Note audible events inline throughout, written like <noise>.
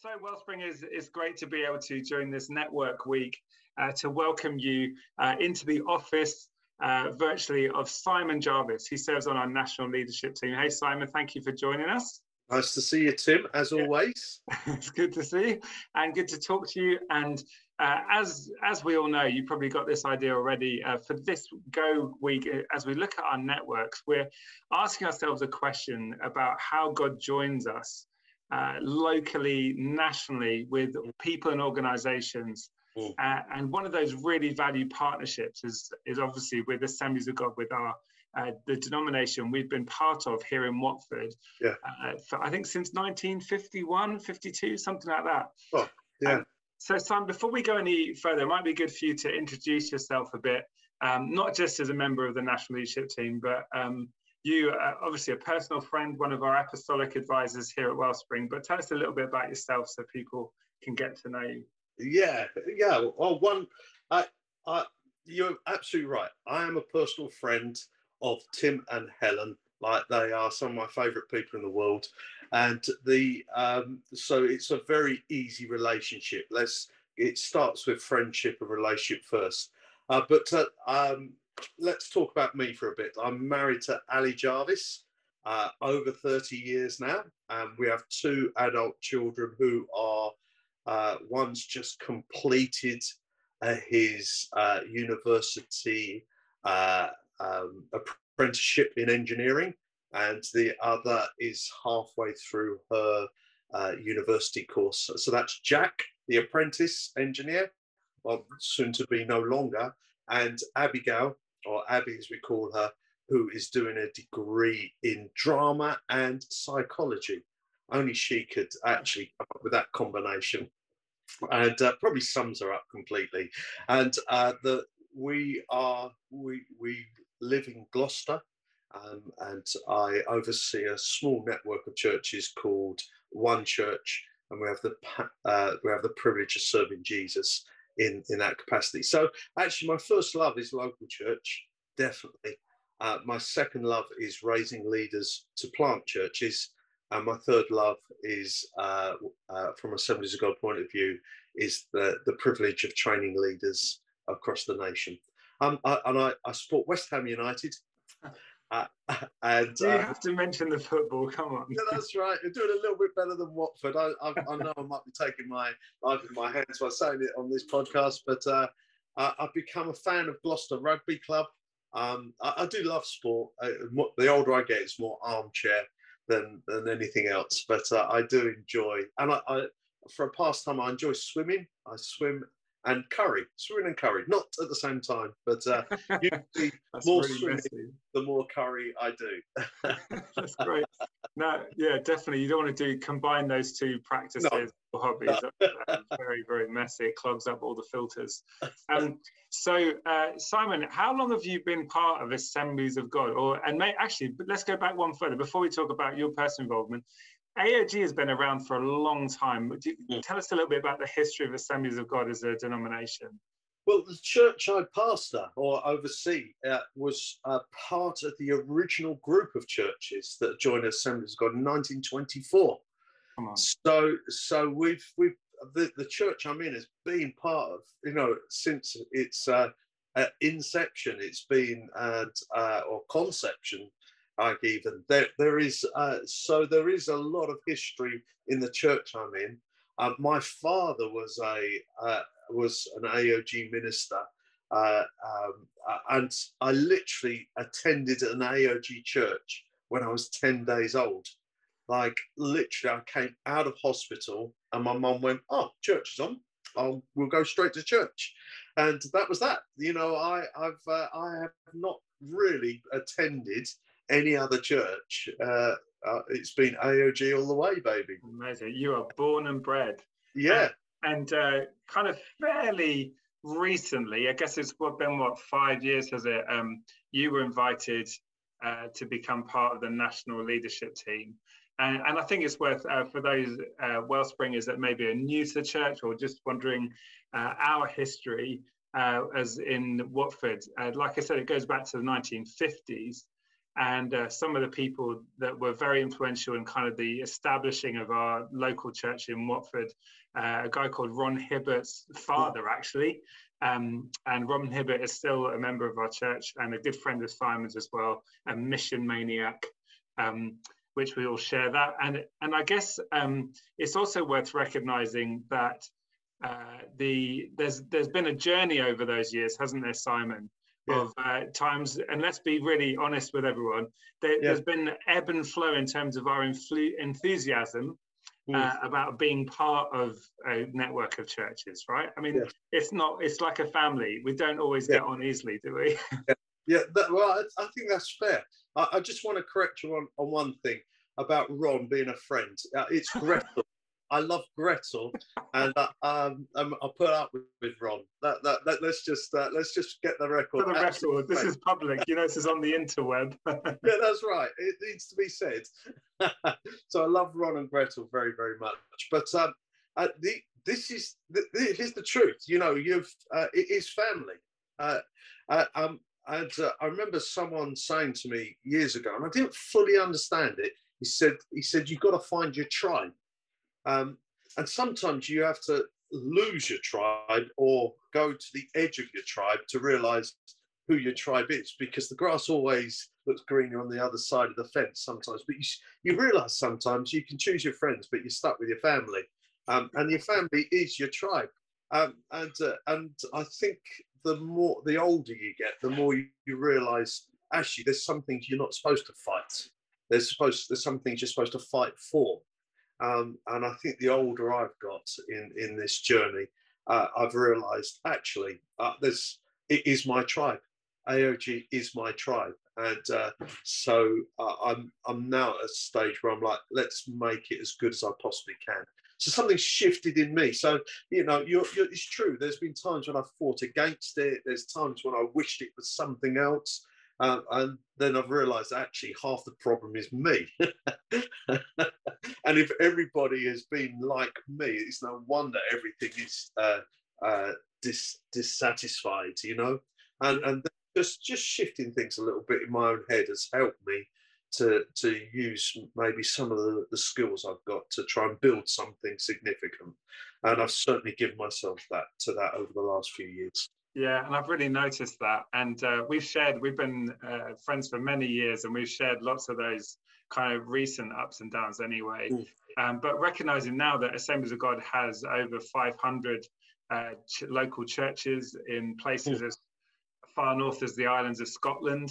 so Wellspring is it's great to be able to during this network week uh, to welcome you uh, into the office uh, virtually of Simon Jarvis. He serves on our national leadership team. Hey Simon, thank you for joining us. Nice to see you, Tim, as always. <laughs> it's good to see you and good to talk to you. And uh, as as we all know, you probably got this idea already. Uh, for this Go week, uh, as we look at our networks, we're asking ourselves a question about how God joins us uh, locally, nationally, with people and organizations. Mm. Uh, and one of those really valued partnerships is, is obviously with Assemblies of God, with our uh, the denomination we've been part of here in Watford. Yeah. Uh, for, I think since 1951, 52, something like that. Oh, yeah. Um, so, Simon, before we go any further, it might be good for you to introduce yourself a bit, um, not just as a member of the national leadership team, but um, you are obviously a personal friend, one of our apostolic advisors here at Wellspring, but tell us a little bit about yourself so people can get to know you. Yeah, yeah. Well, one, I, I, you're absolutely right. I am a personal friend of Tim and Helen. Like they are some of my favourite people in the world, and the um, so it's a very easy relationship. Let's it starts with friendship and relationship first. Uh, but uh, um, let's talk about me for a bit. I'm married to Ali Jarvis, uh, over 30 years now, and we have two adult children who are uh, one's just completed uh, his uh, university uh, um, apprenticeship in engineering, and the other is halfway through her uh, university course. So that's Jack, the apprentice engineer, well, soon to be no longer, and Abigail, or Abby as we call her, who is doing a degree in drama and psychology. Only she could actually come up with that combination, and uh, probably sums her up completely. And uh, the we are we we live in Gloucester, um, and I oversee a small network of churches called One Church, and we have the uh, we have the privilege of serving Jesus in in that capacity. So actually, my first love is local church, definitely. Uh, my second love is raising leaders to plant churches, and my third love is, uh, uh, from Assemblies of God point of view, is the the privilege of training leaders across the nation. Um, I, and I, I support West Ham United. Uh, <laughs> and you uh, have to mention the football. Come on. Yeah, that's right. You're doing a little bit better than Watford. I, I, I know I might be taking my life in my hands by saying it on this podcast, but uh, I've become a fan of Gloucester Rugby Club. Um, I, I, do love sport. I, the older I get, it's more armchair than than anything else. But uh, I do enjoy, and I, I for a pastime, I enjoy swimming. I swim and curry, swimming and curry, not at the same time, but uh, <laughs> usually more really swimming, messy. the more curry I do. <laughs> That's great. No, yeah, definitely. You don't want to do combine those two practices no. or hobbies. No. very, very messy. It clogs up all the filters. Um, so, uh, Simon, how long have you been part of Assemblies of God? Or and may, actually, let's go back one further before we talk about your personal involvement. AOG has been around for a long time. You, yeah. Tell us a little bit about the history of Assemblies of God as a denomination. Well, the church I pastor or oversee uh, was uh, part of the original group of churches that joined Assemblies of God in 1924. So, so we've we've the, the church I'm in has been part of you know since its uh, uh inception. It's been uh, or conception like even there there is uh, so there is a lot of history in the church I'm in. Uh, my father was a uh, was an AOG minister, uh, um, uh, and I literally attended an AOG church when I was ten days old. Like literally, I came out of hospital, and my mum went, "Oh, church is on. I'll we'll go straight to church," and that was that. You know, I I've uh, I have not really attended any other church. Uh, uh, it's been AOG all the way, baby. Amazing. You are born and bred. Yeah. and uh, kind of fairly recently, I guess it's been what five years has it? Um, you were invited uh, to become part of the national leadership team. And, and I think it's worth uh, for those uh, Wellspringers that maybe are new to the church or just wondering uh, our history uh, as in Watford. Uh, like I said, it goes back to the 1950s. And uh, some of the people that were very influential in kind of the establishing of our local church in Watford, uh, a guy called Ron Hibbert's father, actually. Um, and Ron Hibbert is still a member of our church and a good friend of Simon's as well, a mission maniac, um, which we all share that. And, and I guess um, it's also worth recognizing that uh, the there's there's been a journey over those years, hasn't there, Simon? Yeah. of uh, times, and let's be really honest with everyone, there, has been ebb and flow in terms of our influ- enthusiasm mm. uh, about being part of a network of churches, right? I mean, yeah. it's not, it's like a family. We don't always get on easily, do we? <laughs> yeah, that, well, I, I, think that's fair. I, I, just want to correct you on, on one thing about Ron being a friend. Uh, it's <laughs> Gretel. I love Gretel, and uh, um, um, I'll put up with, with Ron. That, that, that, let's just uh, let's just get the record. For the record, this is public. You know, this is on the interweb. <laughs> yeah, that's right. It needs to be said. <laughs> so I love Ron and Gretel very, very much. But um, uh, the, this is the, here's the truth. You know, you've uh, it is family. Uh, uh um, and uh, I remember someone saying to me years ago, and I didn't fully understand it. He said, he said, you've got to find your tribe. Um, and sometimes you have to lose your tribe or go to the edge of your tribe to realize who your tribe is because the grass always looks greener on the other side of the fence sometimes. But you, you realize sometimes you can choose your friends, but you're stuck with your family. Um, and your family is your tribe. Um, and uh, and I think the more the older you get, the more you, you realize actually there's some things you're not supposed to fight. There's supposed there's some things you're supposed to fight for. Um, and I think the older I've got in, in this journey, uh, I've realized actually uh, there's, it is my tribe. AOG is my tribe. And uh, so uh, I'm, I'm now at a stage where I'm like, let's make it as good as I possibly can. So something shifted in me. So, you know, you're, you're, it's true. There's been times when I fought against it. There's times when I wished it was something else. And then I've realized actually half the problem is me. <laughs> and if everybody has been like me, it's no wonder everything is uh, uh, dis- dissatisfied, you know? And, and just, just shifting things a little bit in my own head has helped me to, to use maybe some of the, the skills I've got to try and build something significant. And I've certainly given myself that to that over the last few years. Yeah, and I've really noticed that. And uh, we've shared, we've been uh, friends for many years, and we've shared lots of those kind of recent ups and downs anyway. Mm. Um, but recognizing now that Assemblies of God has over 500 uh, ch- local churches in places mm. as far north as the islands of Scotland,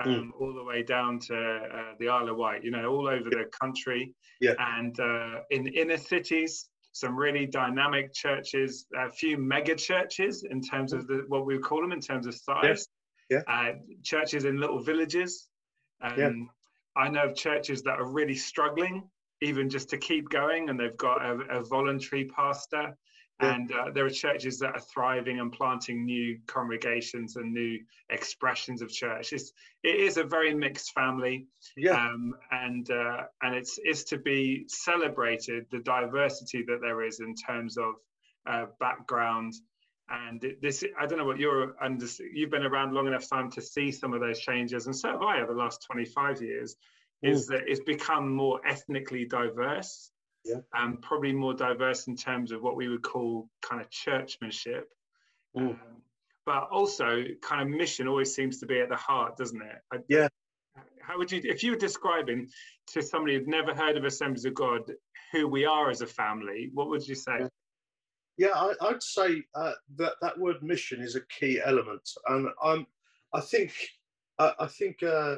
um, mm. all the way down to uh, the Isle of Wight, you know, all over the country. Yeah. And uh, in inner cities, some really dynamic churches, a few mega churches in terms of the, what we call them in terms of size. Yeah. yeah. Uh, churches in little villages. Um, yeah. I know of churches that are really struggling, even just to keep going, and they've got a, a voluntary pastor and uh, there are churches that are thriving and planting new congregations and new expressions of church. It's, it is a very mixed family, yeah. Um, and uh, and it's is to be celebrated the diversity that there is in terms of uh, background. And this, I don't know what you're under. You've been around long enough time to see some of those changes, and so have I over the last 25 years. Is that it's become more ethnically diverse yeah. and probably more diverse in terms of what we would call kind of churchmanship. Mm. Um, but also, kind of mission always seems to be at the heart, doesn't it? I, yeah. How would you, if you were describing to somebody who'd never heard of Assemblies of God who we are as a family, what would you say? Yeah. Yeah, I, would say uh, that that word mission is a key element, and I'm, I think, I, I think, uh,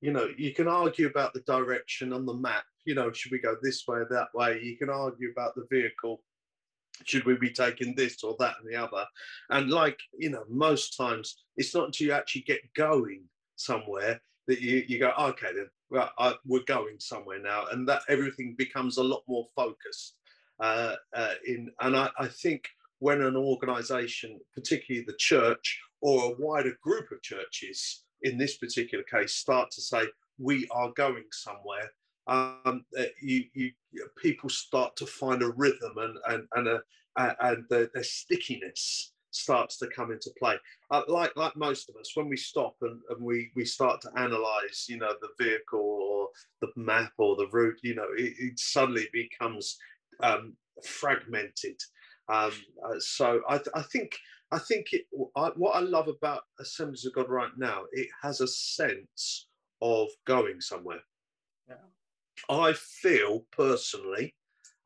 you know, you can argue about the direction on the map, you know, should we go this way, or that way? You can argue about the vehicle. Should we be taking this or that and the other? And like, you know, most times it's not until you actually get going somewhere that you, you go, okay, then well, I, we're going somewhere now. And that everything becomes a lot more focused. Uh, uh, in And I, I think when an organization, particularly the church or a wider group of churches, in this particular case, start to say, we are going somewhere, um, you, you, people start to find a rhythm and and and a and their, their stickiness starts to come into play. Uh, like like most of us, when we stop and, and we we start to analyze, you know, the vehicle or the map or the route, you know, it, it suddenly becomes um, fragmented. Um, uh, so I, I think I think it, I, what I love about Assemblies of God right now, it has a sense of going somewhere. I feel personally,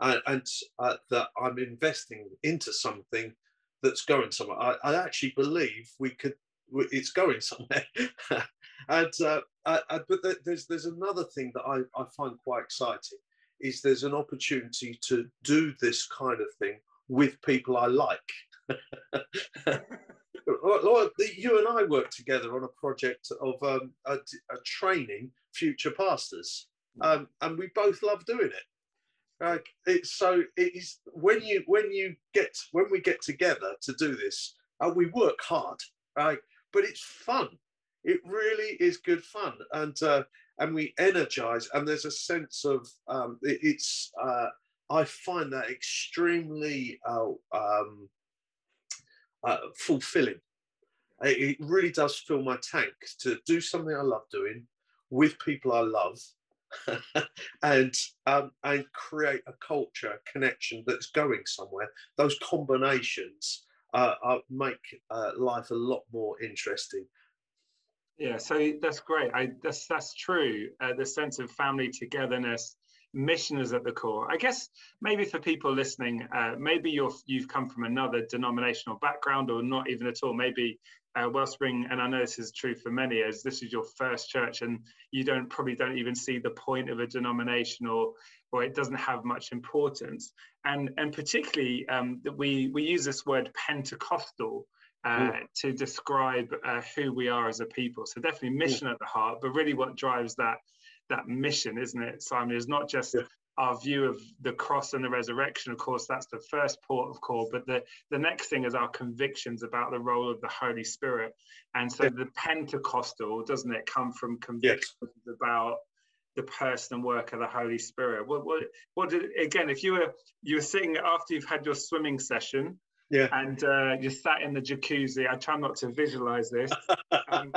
uh, and uh, that I'm investing into something that's going somewhere. I, I actually believe we could. It's going somewhere. <laughs> and uh, I, I, but there's there's another thing that I, I find quite exciting is there's an opportunity to do this kind of thing with people I like. <laughs> you and I worked together on a project of um, a, a, training future pastors, um, and we both love doing it. Like it's so it is when you when you get when we get together to do this, uh, we work hard, right? But it's fun. It really is good fun, and uh, and we energize, and there's a sense of um, it, it's. Uh, I find that extremely uh, um, uh, fulfilling. It, really does fill my tank to do something I love doing with people I love, <laughs> and um, and create a culture connection that's going somewhere. Those combinations uh, make uh, life a lot more interesting. Yeah, so that's great. I that's that's true. Uh, the sense of family togetherness, mission is at the core. I guess maybe for people listening, uh, maybe you're you've come from another denominational background, or not even at all. Maybe uh, Wellspring, and I know this is true for many, as this is your first church, and you don't probably don't even see the point of a denomination, or or it doesn't have much importance. And and particularly um, that we we use this word Pentecostal. Uh, to describe uh, who we are as a people. So definitely mission at the heart, but really what drives that that mission, isn't it, Simon? Is not just yeah. Our view of the cross and the resurrection. Of course, that's the first port of call. But the the next thing is our convictions about the role of the Holy Spirit. And so yeah. the Pentecostal, doesn't it, come from convictions yes. about the person and work of the Holy Spirit. What, what, what did, again, if you were you were sitting after you've had your swimming session, yeah. And uh, you sat in the jacuzzi. I try not to visualize this. <laughs> um,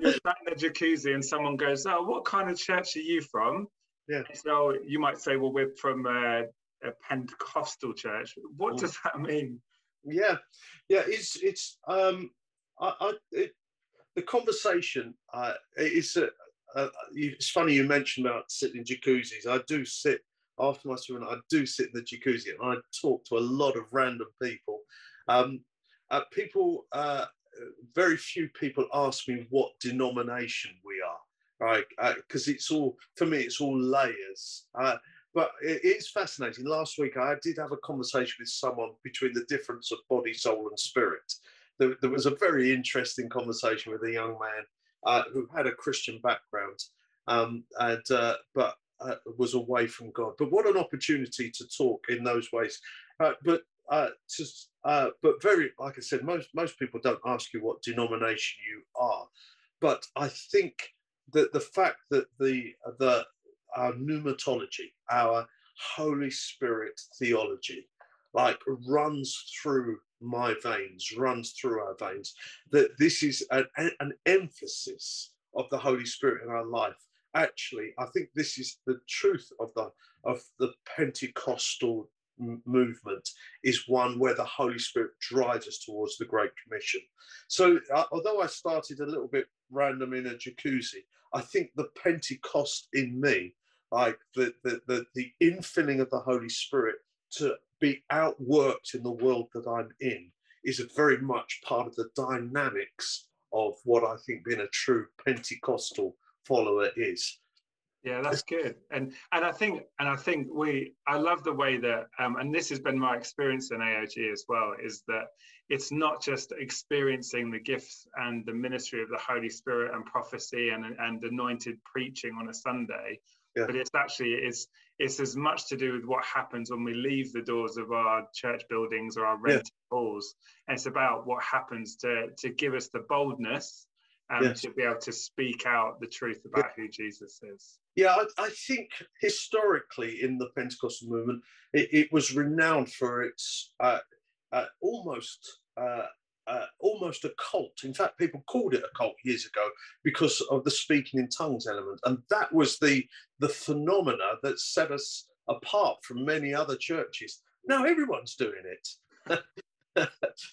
you're sat in the jacuzzi, and someone goes, "Oh, what kind of church are you from?" Yeah. So you might say, "Well, we're from a, a Pentecostal church." What does that mean? Yeah, yeah. It's it's um, I, I it, the conversation. Uh, it's a, uh, it's funny you mentioned about sitting in jacuzzis. I do sit after my swimming, I do sit in the jacuzzi and I talk to a lot of random people. Um, uh, people, uh, very few people ask me what denomination we are, right? Because uh, it's all, for me, it's all layers. Uh, but it is fascinating. Last week, I did have a conversation with someone between the difference of body, soul, and spirit. There, there was a very interesting conversation with a young man uh, who had a Christian background. Um, and uh, but uh, was away from God. But what an opportunity to talk in those ways. Uh, but to, uh, but very, like I said, most most people don't ask you what denomination you are. But I think that the fact that the the our pneumatology, our Holy Spirit theology, like runs through my veins, runs through our veins. That this is an, an emphasis of the Holy Spirit in our life actually, I think this is the truth of the of the Pentecostal movement is one where the Holy Spirit drives us towards the Great Commission. So, uh, although I started a little bit random in a jacuzzi, I think the Pentecost in me, like the the the, the infilling of the Holy Spirit to be outworked in the world that I'm in, is very much part of the dynamics of what I think being a true Pentecostal follower is. Yeah, that's good. And and I think and I think we I love the way that um, and this has been my experience in AOG as well, is that it's not just experiencing the gifts and the ministry of the Holy Spirit and prophecy and and anointed preaching on a Sunday, yeah. but it's actually it's it's as much to do with what happens when we leave the doors of our church buildings or our rented yeah. halls. And it's about what happens to to give us the boldness um, yes. to be able to speak out the truth about yeah. who Jesus is. Yeah, I, I, think historically in the Pentecostal movement, it, it was renowned for its uh, uh, almost uh, uh, almost a cult. In fact, people called it a cult years ago because of the speaking in tongues element, and that was the the phenomena that set us apart from many other churches. Now everyone's doing it. <laughs> so,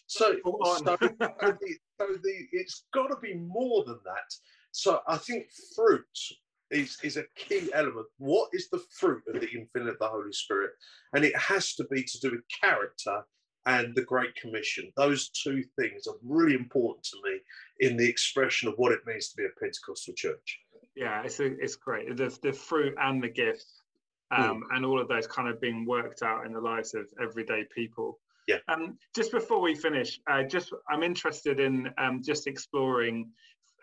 so, <laughs> so, the, so the, it's got to be more than that. So I think fruit is, is a key element. What is the fruit of the infilling of the Holy Spirit? And it has to be to do with character and the Great Commission. Those two things are really important to me in the expression of what it means to be a Pentecostal church. Yeah, it's a, it's great. The, the fruit and the gifts, hmm. um, mm. and all of those kind of being worked out in the lives of everyday people. Yeah. Um, just before we finish, uh, just I'm interested in um, just exploring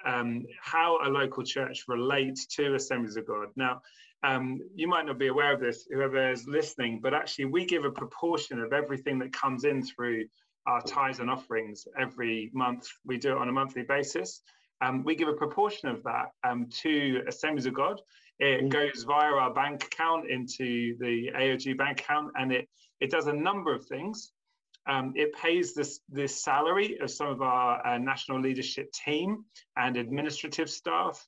um, how a local church relates to Assemblies of God. Now, um, you might not be aware of this, whoever is listening, but actually we give a proportion of everything that comes in through our tithes and offerings every month. We do it on a monthly basis. Um, we give a proportion of that um, to Assemblies of God. It mm. goes via our bank account into the AOG bank account, and it it does a number of things. Um, it pays this, this salary of some of our uh, national leadership team and administrative staff.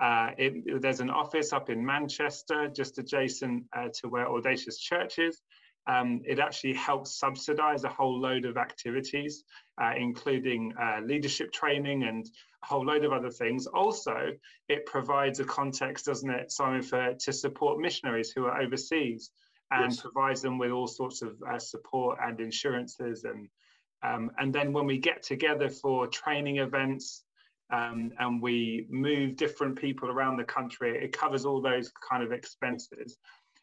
Uh, it, there's an office up in Manchester, just adjacent uh, to where Audacious Church is. Um, it actually helps subsidize a whole load of activities, uh, including uh, leadership training and a whole load of other things. Also, it provides a context, doesn't it, Simon, for to support missionaries who are overseas and yes. provides them with all sorts of uh, support and insurances and um, and then when we get together for training events um, and we move different people around the country, it covers all those kind of expenses.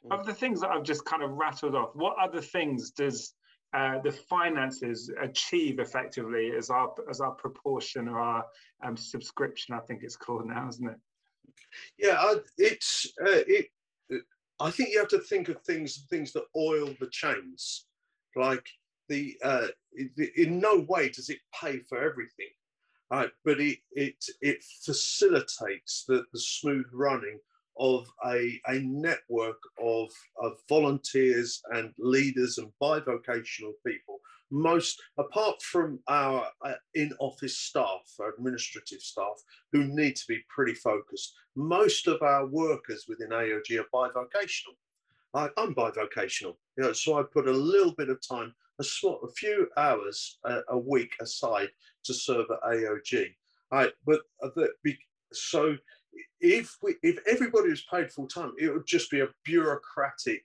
Mm. Of the things that I've just kind of rattled off, what other things does uh, the finances achieve effectively as our as our proportion or our um, subscription? I think it's called now, isn't it? Yeah, it's uh, it I think you have to think of things things that oil the chains, like the uh, in no way does it pay for everything, right? But it it it facilitates the, the smooth running of a, a network of, of volunteers and leaders and bivocational people. Most apart from our uh, in-office staff our administrative staff who need to be pretty focused most of our workers within aog are bivocational. I, am bivocational. You know so i put a little bit of time a, a few hours uh, a week aside to serve at aog right but uh, the, so if we if everybody was paid full time it would just be a bureaucratic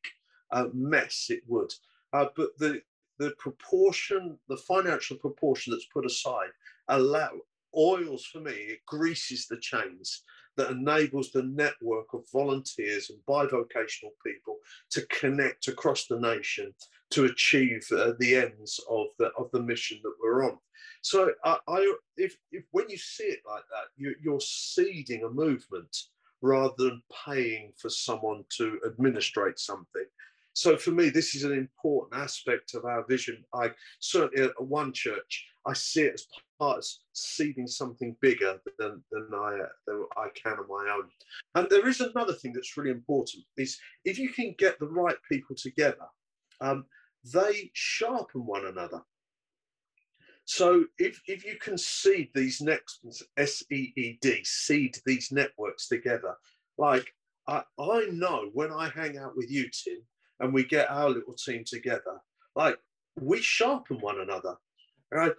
uh, mess it would. Uh, but the the proportion, the financial proportion that's put aside, allow oils for me, it greases the chains that enables the network of volunteers and bivocational people to connect across the nation to achieve uh, the ends of the of the mission that we're on. So I, I if, if when you see it like that, you, you're seeding a movement rather than paying for someone to administrate something. So for me, this is an important aspect of our vision. I certainly at one church, I see it as part of seeding something bigger than, than, I, than I can on my own. And there is another thing that's really important is if you can get the right people together, um, they sharpen one another. So if, if you can seed these next S-E-E-D, seed these networks together, like I, I know when I hang out with you, Tim, and we get our little team together, like we sharpen one another. Right.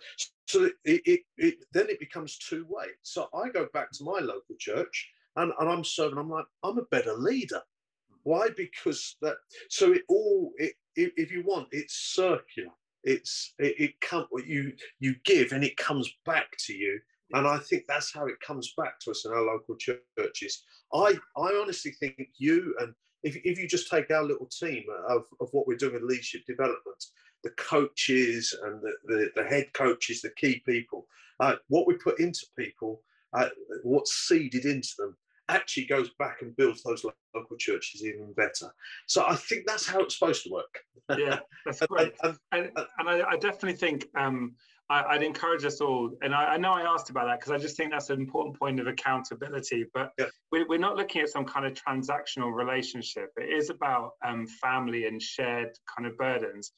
So it, it, it then it becomes two way. So I go back to my local church and, and I'm serving, I'm like, I'm a better leader. Why? Because that so it all it, if you want, it's circular. It's it, it come you you give and it comes back to you. And I think that's how it comes back to us in our local churches. I I honestly think you and if, if you just take our little team of, of what we're doing with leadership development, the coaches and the, the, the head coaches, the key people, uh, what we put into people, uh, what's seeded into them, actually goes back and builds those local churches even better. So I think that's how it's supposed to work. Yeah, that's great. and, and, I, I, definitely think um, I, would encourage us all, and I, I, know I asked about that because I just think that's an important point of accountability. But yeah. we, are not looking at some kind of transactional relationship. It is about um, family and shared kind of burdens.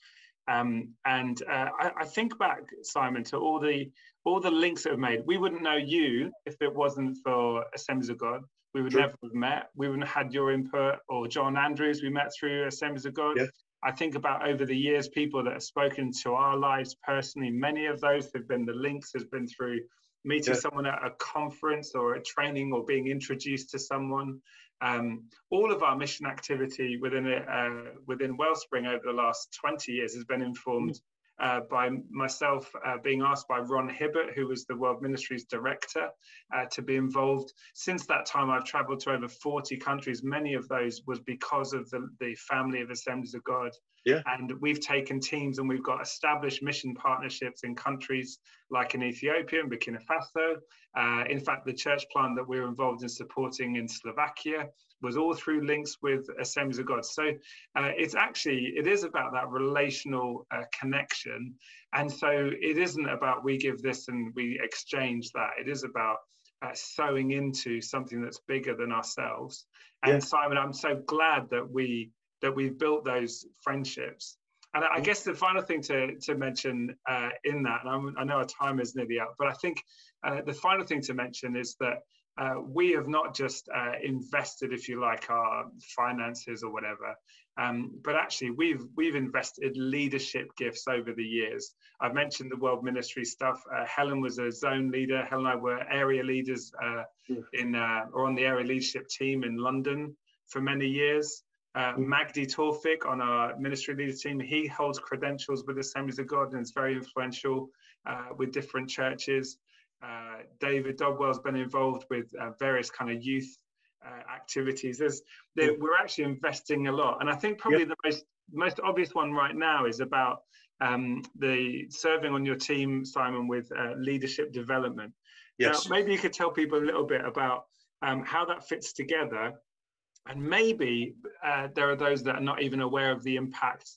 Um, and uh, I, I, think back, Simon, to all the all the links that have made. We wouldn't know you if it wasn't for Assemblies of God. We would True. never have met. We wouldn't have had your input or John Andrews. We met through Assemblies of God. Yeah. I think about over the years, people that have spoken to our lives personally. Many of those have been the links has been through meeting yeah. someone at a conference or a training or being introduced to someone. Um, all of our mission activity within uh, within Wellspring over the last 20 years has been informed uh, by myself uh, being asked by Ron Hibbert, who was the World Ministries Director, uh, to be involved. Since that time, I've traveled to over 40 countries. Many of those was because of the, the family of Assemblies of God. Yeah. And we've taken teams and we've got established mission partnerships in countries like in Ethiopia and Burkina Faso. Uh, in fact, the church plant that we're involved in supporting in Slovakia was all through links with Assemblies of God. So uh, it's actually, it is about that relational uh, connection. And so it isn't about we give this and we exchange that. It is about uh, sowing into something that's bigger than ourselves. And yeah. Simon, I'm so glad that we that we've built those friendships. And I guess the final thing to, to mention uh, in that, and I'm, i know our time is nearly up, but I think uh, the final thing to mention is that uh, we have not just uh, invested, if you like, our finances or whatever, um, but actually we've we've invested leadership gifts over the years. I've mentioned the World Ministry stuff. Uh, Helen was a zone leader. Helen and I were area leaders uh, hmm. in uh, or on the area leadership team in London for many years. Uh, hmm. Magdi Torfik on our ministry leader team, he holds credentials with Assemblies of God and is very influential with different churches. Uh, David Dogwell's been involved with uh, various kind of youth uh, activities. There's, we're actually investing a lot, and I think probably yep. the most most obvious one right now is about um, the serving on your team, Simon, with uh, leadership development. Yes. Now, maybe you could tell people a little bit about um, how that fits together, and maybe uh, there are those that are not even aware of the impact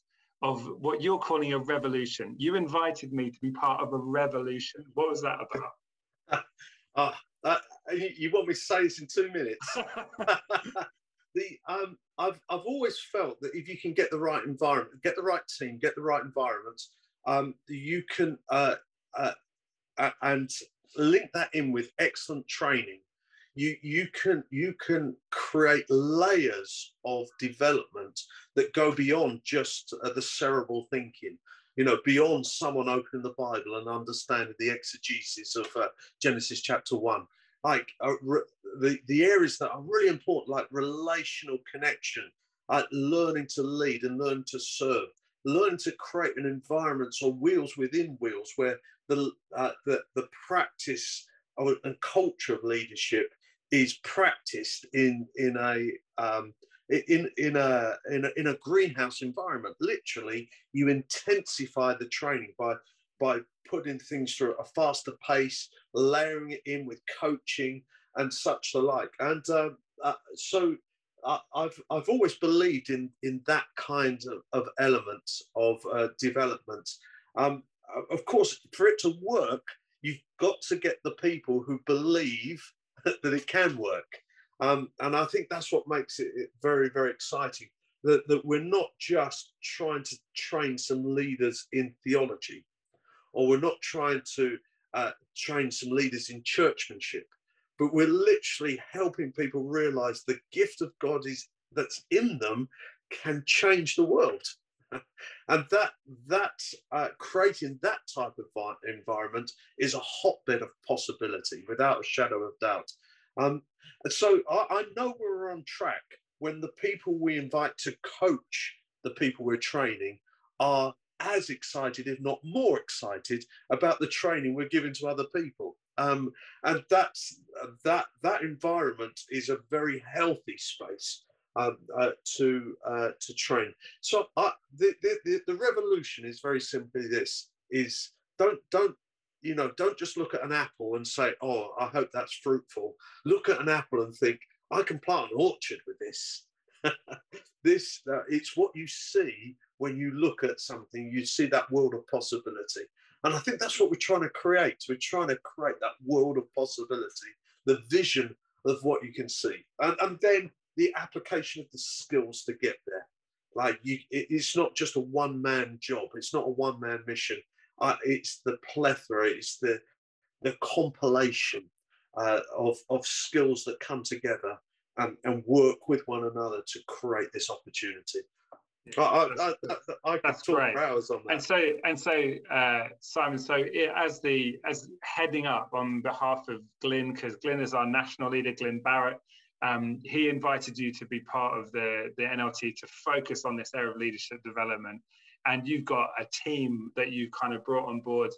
of what you're calling a revolution. You invited me to be part of a revolution. What was that about? <laughs> uh, uh, you, want me to say this in two minutes? <laughs> <laughs> the um, I've I've always felt that if you can get the right environment, get the right team, get the right environment, um, you can uh, uh, and link that in with excellent training. You you can you can create layers of development that go beyond just uh, the cerebral thinking you know, beyond someone opening the Bible and understanding the exegesis of uh, Genesis chapter one. Like uh, re- the, the areas that are really important, like relational connection, uh, learning to lead and learn to serve, learn to create an environment or wheels within wheels where the, uh, the, the practice of, and culture of leadership is practiced in, in a um, in in a, in a in a greenhouse environment. Literally, you intensify the training by by putting things through at a faster pace, layering it in with coaching and such the like. And uh, uh, so uh, I've I've always believed in in that kind of, of elements of uh, development. Um, of course, for it to work, you've got to get the people who believe <laughs> that it can work. Um, and I think that's what makes it very, very exciting that, that we're not just trying to train some leaders in theology, or we're not trying to uh, train some leaders in churchmanship, but we're literally helping people realize the gift of God is that's in them can change the world. <laughs> and that that uh, creating that type of environment is a hotbed of possibility without a shadow of doubt um, and so I, I know we're on track when the people we invite to coach the people we're training are as excited, if not more excited, about the training we're giving to other people. Um, and that's that that environment is a very healthy space um, uh, to uh, to train. So uh, the, the the revolution is very simply this: is don't don't you know, don't just look at an apple and say, oh, I hope that's fruitful. Look at an apple and think, I can plant an orchard with this. <laughs> this uh, it's what you see when you look at something you see that world of possibility and i think that's what we're trying to create we're trying to create that world of possibility the vision of what you can see and, and then the application of the skills to get there Like you, it, it's not just a one man job. It's not a one man mission. Uh, it's the plethora. It's the the compilation uh, of of skills that come together and, and work with one another to create this opportunity. Yeah, I, I, I, I could talk great. for hours on that. And so, and so, uh, Simon. So, it, as the as heading up on behalf of Glyn, because Glyn is our national leader, Glyn Barrett. Um, he invited you to be part of the the NLT to focus on this area of leadership development, and you've got a team that you kind of brought on board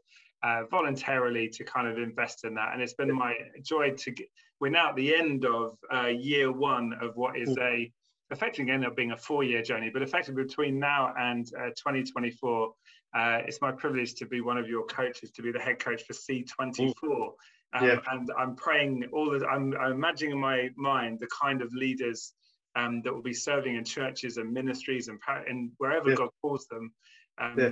uh, voluntarily to kind of invest in that. And it's been my joy to get. We're now at the end of uh, year one of what is a effectively end up being a four-year journey, but effectively between now and uh, 2024, uh, it's my privilege to be one of your coaches, to be the head coach for C24. Um, yeah. And I'm praying all the, I'm, I'm, imagining in my mind the kind of leaders um, that will be serving in churches and ministries and, and wherever yeah. God calls them. Um, yeah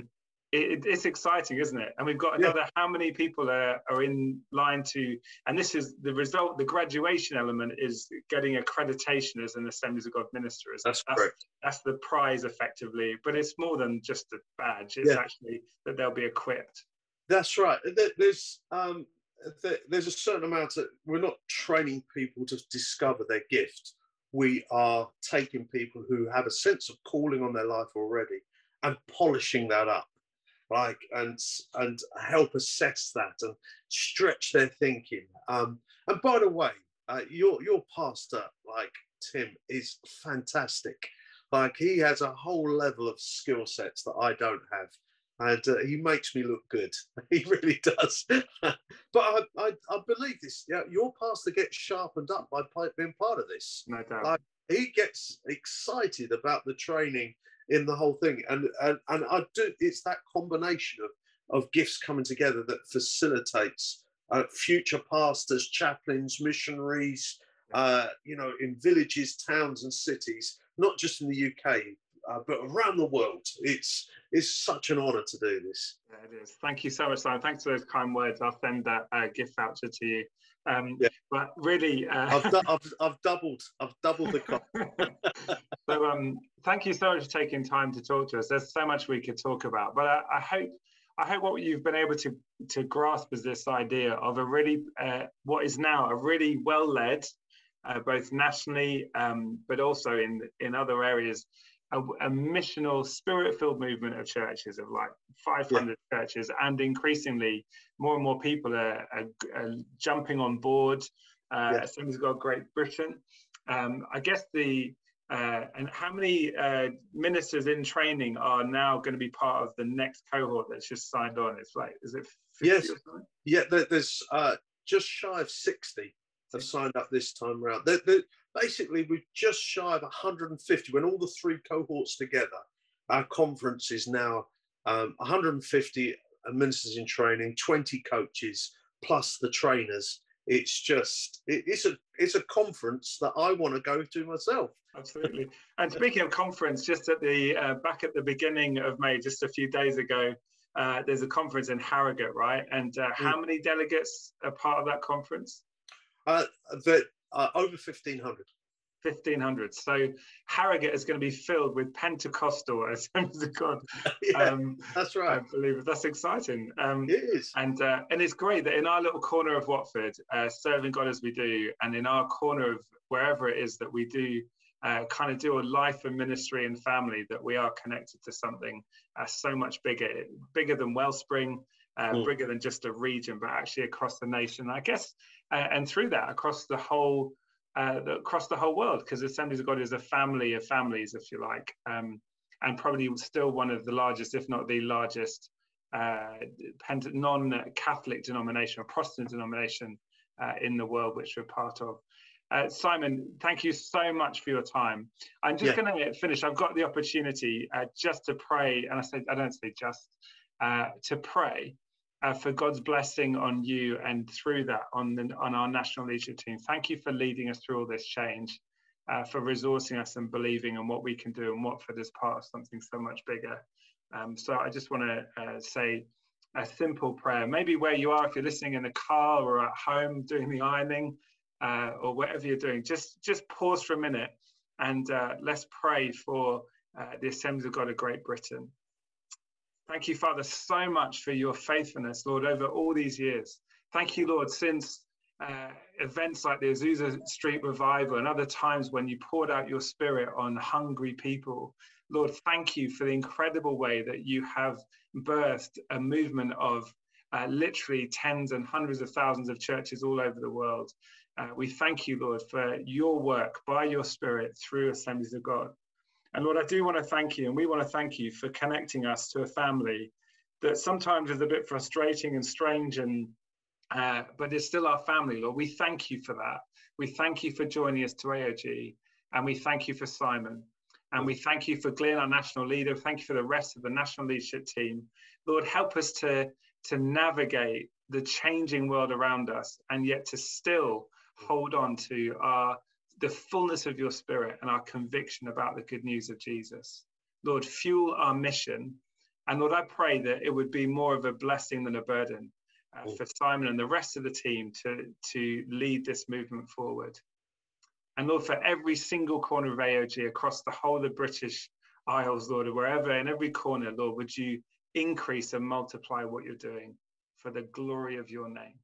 it, it's exciting, isn't it? And we've got another yeah. how many people are, are in line to, and this is the result, the graduation element is getting accreditation as an Assemblies of God minister. That's, that's correct. That's the prize effectively, but it's more than just a badge. It's actually that they'll be equipped. That's right. There's, um, there's a certain amount that we're not training people to discover their gift. We are taking people who have a sense of calling on their life already and polishing that up like and and help assess that and stretch their thinking. Um, and by the way, uh, your your pastor, like Tim, is fantastic. Like he has a whole level of skill sets that I don't have. And uh, he makes me look good. <laughs> He really does. <laughs> but I, I, I, believe this. Yeah, your pastor gets sharpened up by being part of this. No doubt. Like, he gets excited about the training in the whole thing. And and, and I do it's that combination of, of gifts coming together that facilitates uh, future pastors, chaplains, missionaries, uh, you know, in villages, towns, and cities, not just in the UK, uh, but around the world. It's it's such an honour to do this. Yeah, it is. Thank you so much, Simon. Thanks for those kind words. I'll send that uh, gift voucher to you. Um, yeah. But really, uh... I've, du- I've, <laughs> I've, doubled. I've doubled the cost. <laughs> so um, thank you so much for taking time to talk to us. There's so much we could talk about, but I, I hope I hope what you've been able to to grasp is this idea of a really uh, what is now a really well led, uh, both nationally um, but also in in other areas, a, a missional spirit filled movement of churches of like 500 yeah. churches, and increasingly more and more people are, are, are jumping on board. Uh, yeah. Assemblies of God Great Britain. Um, I guess the uh, and how many uh, ministers in training are now going to be part of the next cohort that's just signed on? It's like, is it yes, yeah. There's uh, just shy of sixty have signed up this time around. They're, they're, basically, we're just shy of 150 when all the three cohorts together. Our conference is now um, 150 ministers in training, 20 coaches plus the trainers it's just it, it's a it's a conference that I want to go to myself. Absolutely. And speaking of conference, just at the uh, back at the beginning of May, just a few days ago, uh, there's a conference in Harrogate, right? And uh, how mm. many delegates are part of that conference? Uh, that uh, over fifteen hundred. 1500. So Harrogate is going to be filled with Pentecostal Assemblies of God. yeah, um, that's right. I believe it. That's exciting. Um, it is. And uh, and it's great that in our little corner of Watford, uh, serving God as we do, and in our corner of wherever it is that we do uh, kind of do a life and ministry and family, that we are connected to something uh, so much bigger, bigger than Wellspring. Uh, mm. Bigger than just a region, but actually across the nation. I guess, uh, and through that, across the whole uh, across the whole world because Assemblies of God is a family of families, if you like, um, and probably still one of the largest, if not the largest, uh, non-Catholic denomination or Protestant denomination uh, in the world, which we're part of. Uh, Simon, thank you so much for your time. I'm just yeah. going to finish. I've got the opportunity uh, just to pray, and I say I don't say just uh, to pray uh, for God's blessing on you and through that on the, on our national leadership team. Thank you for leading us through all this change, uh, for resourcing us and believing in what we can do and Watford is part of something so much bigger. Um, so I just want to uh, say a simple prayer. Maybe where you are, if you're listening in the car or at home doing the ironing uh, or whatever you're doing, just just pause for a minute and uh, let's pray for uh, the Assemblies of God of Great Britain. Thank you, Father, so much for your faithfulness, Lord, over all these years. Thank you, Lord, since uh, events like the Azusa Street Revival and other times when you poured out your spirit on hungry people. Lord, thank you for the incredible way that you have birthed a movement of uh, literally tens and hundreds of thousands of churches all over the world. Uh, we thank you, Lord, for your work by your Spirit through Assemblies of God. And Lord, I do want to thank you, and we want to thank you for connecting us to a family that sometimes is a bit frustrating and strange and uh, but it's still our family, Lord. We thank you for that. We thank you for joining us to AOG, and we thank you for Simon. And we thank you for Glenn, our national leader. Thank you for the rest of the national leadership team. Lord, help us to, to navigate the changing world around us and yet to still hold on to our the fullness of your spirit and our conviction about the good news of Jesus. Lord, fuel our mission. And Lord, I pray that it would be more of a blessing than a burden uh, for Simon and the rest of the team to, to lead this movement forward. And Lord, for every single corner of AOG across the whole of the British Isles, Lord, wherever in every corner, Lord, would you increase and multiply what you're doing for the glory of your name.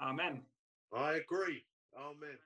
Amen. I agree. Oh, Amen.